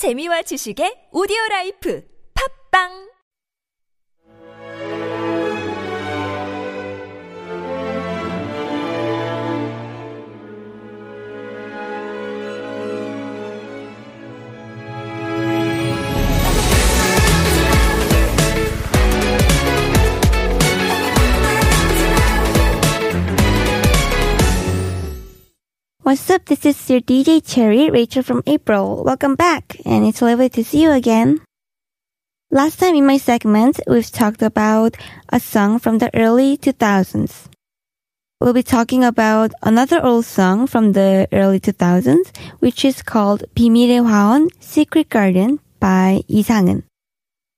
재미와 지식의 오디오 라이프. 팝빵 What's up? This is your DJ Cherry, Rachel from April. Welcome back, and it's lovely to see you again. Last time in my segment, we've talked about a song from the early 2000s. We'll be talking about another old song from the early 2000s, which is called 비밀의 화원, Secret Garden by 이상은.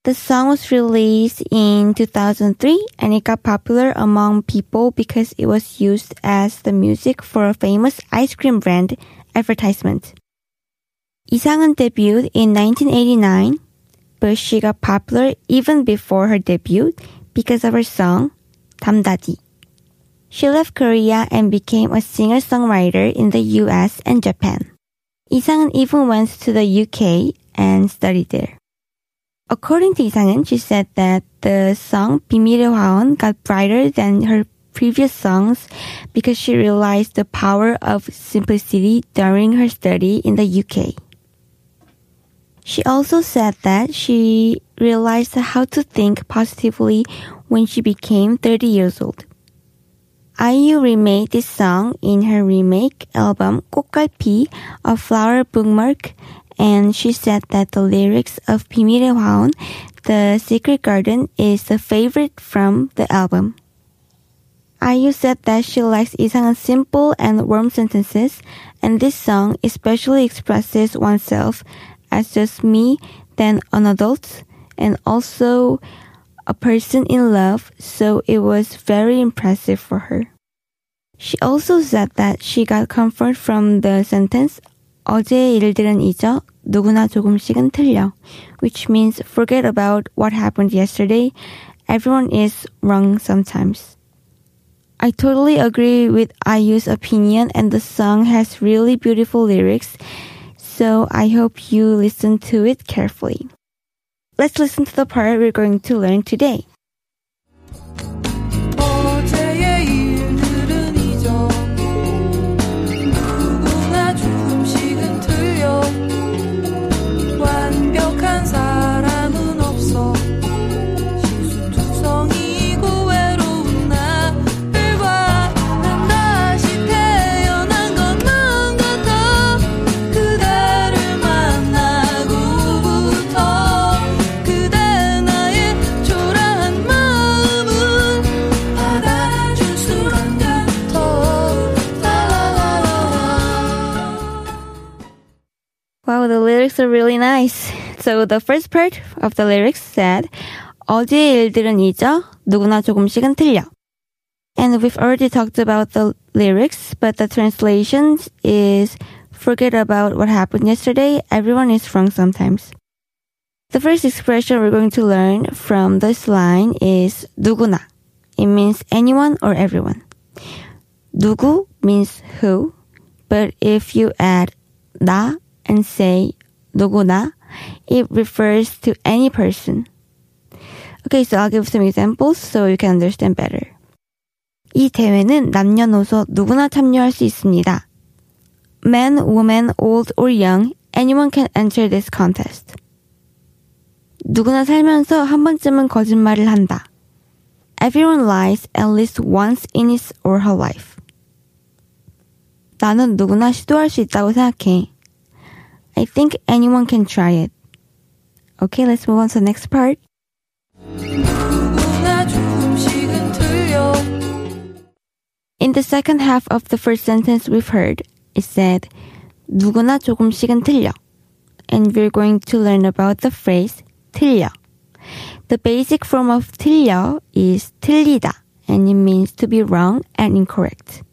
The song was released in 2003 and it got popular among people because it was used as the music for a famous ice cream brand advertisement. 이상은 debuted in 1989, but she got popular even before her debut because of her song 담다디. She left Korea and became a singer-songwriter in the US and Japan. 이상은 even went to the UK and studied there. According to 이상은, she said that the song 비밀의 화원 got brighter than her previous songs because she realized the power of simplicity during her study in the UK. She also said that she realized how to think positively when she became 30 years old. IU remade this song in her remake album "꽃갈피" a flower bookmark, and she said that the lyrics of 비밀의 화원, The Secret Garden, is the favorite from the album. IU said that she likes 이상한 simple and warm sentences, and this song especially expresses oneself as just me, then an adult, and also a person in love, so it was very impressive for her. She also said that she got comfort from the sentence 어제의 일들은 잊어 누구나 조금씩은 틀려, which means forget about what happened yesterday. Everyone is wrong sometimes. I totally agree with IU's opinion and the song has really beautiful lyrics, so I hope you listen to it carefully. Let's listen to the part we're going to learn today. lyrics are really nice. So the first part of the lyrics said, 어제의 일들은 잊어, 누구나 조금씩은 틀려. And we've already talked about the lyrics, but the translation is, forget about what happened yesterday, everyone is wrong sometimes. The first expression we're going to learn from this line is 누구나. It means anyone or everyone. 누구 means who, but if you add 나 and say 누구나, it refers to any person. Okay, so I'll give some examples so you can understand better. 이 대회는 남녀노소 누구나 참여할 수 있습니다. Men, women, old or young, anyone can enter this contest. 누구나 살면서 한 번쯤은 거짓말을 한다. Everyone lies at least once in his or her life. 나는 누구나 시도할 수 있다고 생각해. I think anyone can try it. Okay, let's move on to the next part. 누구나 조금씩은 틀려 In the second half of the first sentence we've heard, it said, 누구나 조금씩은 틀려. And we're going to learn about the phrase 틀려. The basic form of 틀려 is 틀리다, and it means to be wrong and incorrect.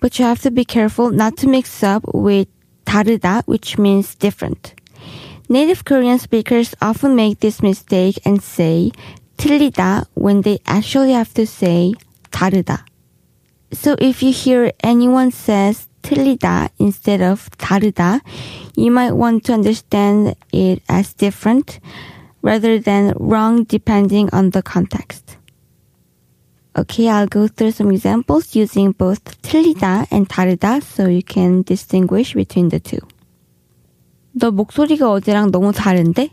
But you have to be careful not to mix up with 다르다, which means different. Native Korean speakers often make this mistake and say 틀리다 when they actually have to say 다르다. So if you hear anyone says 틀리다 instead of 다르다, you might want to understand it as different rather than wrong depending on the context. Okay, I'll go through some examples using both 틀리다 and 다르다 so you can distinguish between the two. 너 목소리가 어제랑 너무 다른데?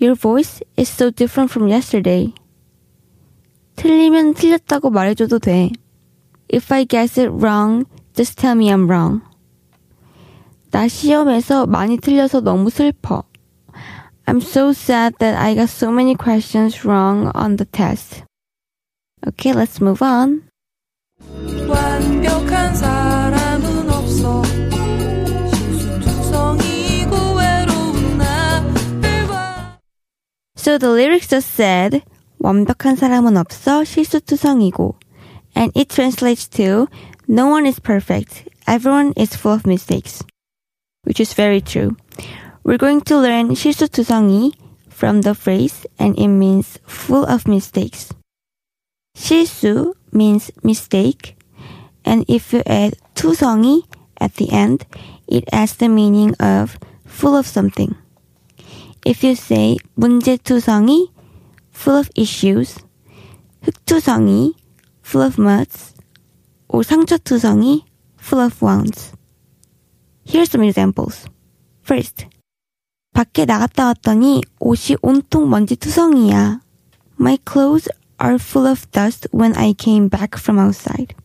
Your voice is so different from yesterday. 틀리면 틀렸다고 말해줘도 돼. If I guess it wrong, just tell me I'm wrong. 나 시험에서 많이 틀려서 너무 슬퍼. I'm so sad that I got so many questions wrong on the test. Okay, let's move on. 완벽한 사람은 없어 실수투성이고 외로운 나를 봐 So the lyrics just said, 완벽한 사람은 없어 실수투성이고. And it translates to, no one is perfect. Everyone is full of mistakes. Which is very true. We're going to learn 실수투성이 from the phrase and it means full of mistakes. 실수 means mistake and if you add 투성이 at the end, it adds the meaning of full of something. If you say 문제투성이, full of issues, 흙투성이, full of muds, or 상처투성이, full of wounds. Here's some examples. First, 밖에 나갔다 왔더니 옷이 온통 먼지투성이야. My clothes are full of dust when I came back from outside.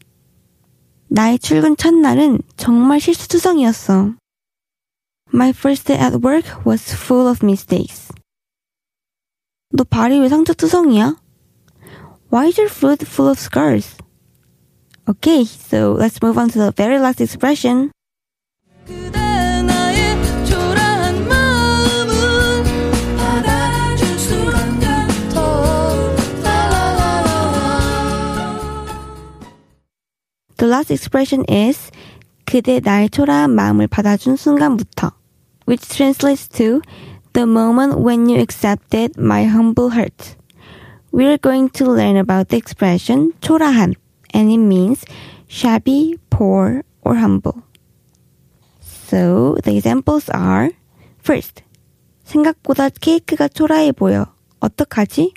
나의 출근 첫날은 정말 실수투성이었어. My first day at work was full of mistakes. 너 발이 왜 상처투성이야? Why is your foot full of scars? Okay, so let's move on to the very last expression. The last expression is 그대 나의 초라한 마음을 받아준 순간부터, which translates to the moment when you accepted my humble hurt. We're going to learn about the expression 초라한, and it means shabby, poor, or humble. So the examples are first, 생각보다 케이크가 초라해 보여. 어떡하지?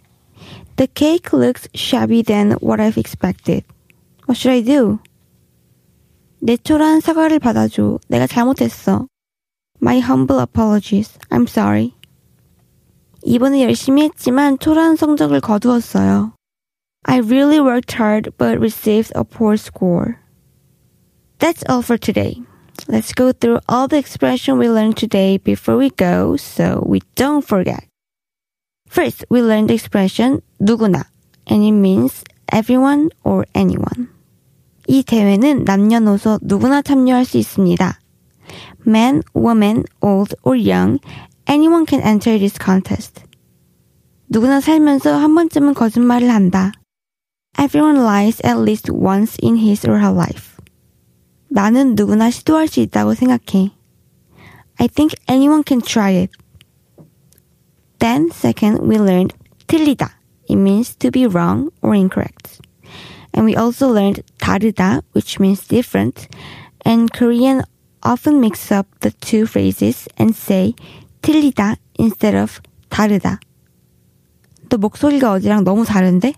The cake looks shabby than what I've expected. What should I do? 내 초라한 사과를 받아줘. 내가 잘못했어. My humble apologies. I'm sorry. 이번에 열심히 했지만 초라한 성적을 거두었어요. I really worked hard but received a poor score. That's all for today. Let's go through all the expression we learned today before we go so we don't forget. First, we learned the expression 누구나 and it means everyone or anyone. 이 대회는 남녀노소 누구나 참여할 수 있습니다. Man, woman, old or young, anyone can enter this contest. 누구나 살면서 한 번쯤은 거짓말을 한다. Everyone lies at least once in his or her life. 나는 누구나 시도할 수 있다고 생각해. I think anyone can try it. Then, second, we learned 틀리다. It means to be wrong or incorrect. And we also learned 다르다, which means different. And Korean often mix up the two phrases and say 틀리다 instead of 다르다. 너 목소리가 어제랑 너무 다른데?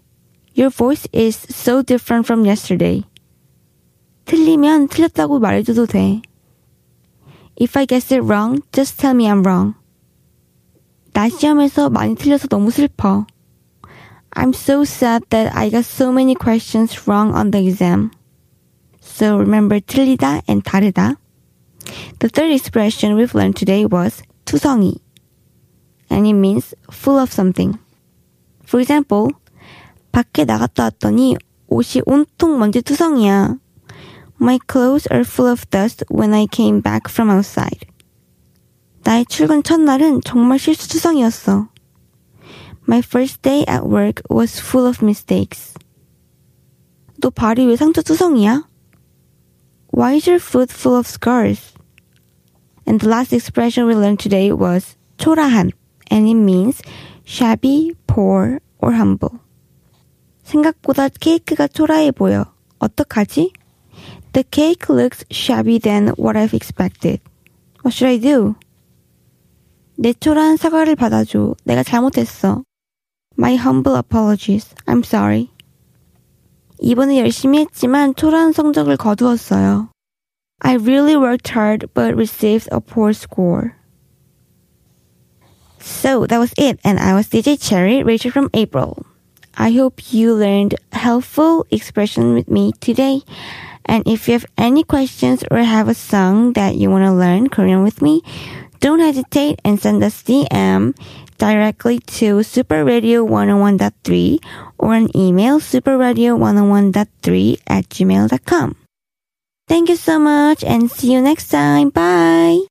Your voice is so different from yesterday. 틀리면 틀렸다고 말해줘도 돼. If I guess it wrong, just tell me I'm wrong. 나 시험에서 많이 틀려서 너무 슬퍼. I'm so sad that I got so many questions wrong on the exam. So remember 틀리다 and 다르다. The third expression we've learned today was 투성이. And it means full of something. For example, 밖에 나갔다 왔더니 옷이 온통 먼지 투성이야. My clothes are full of dust when I came back from outside. 나의 출근 첫날은 정말 실수투성이었어. My first day at work was full of mistakes. 너 발이 왜 상처투성이야? Why is your foot full of scars? And the last expression we learned today was 초라한, and it means shabby, poor, or humble. 생각보다 케이크가 초라해 보여. 어떡하지? The cake looks shabby than what I've expected. What should I do? 내 초라한 사과를 받아줘. 내가 잘못했어. My humble apologies. I'm sorry. 이번에 열심히 했지만 초라한 성적을 거두었어요. I really worked hard but received a poor score. So that was it, and I was DJ Cherry, Rachel from April. I hope you learned helpful expression with me today. And if you have any questions or have a song that you want to learn Korean with me, don't hesitate and send us DM directly to superradio101.3 or an email superradio101.3 at gmail.com. Thank you so much and see you next time. Bye!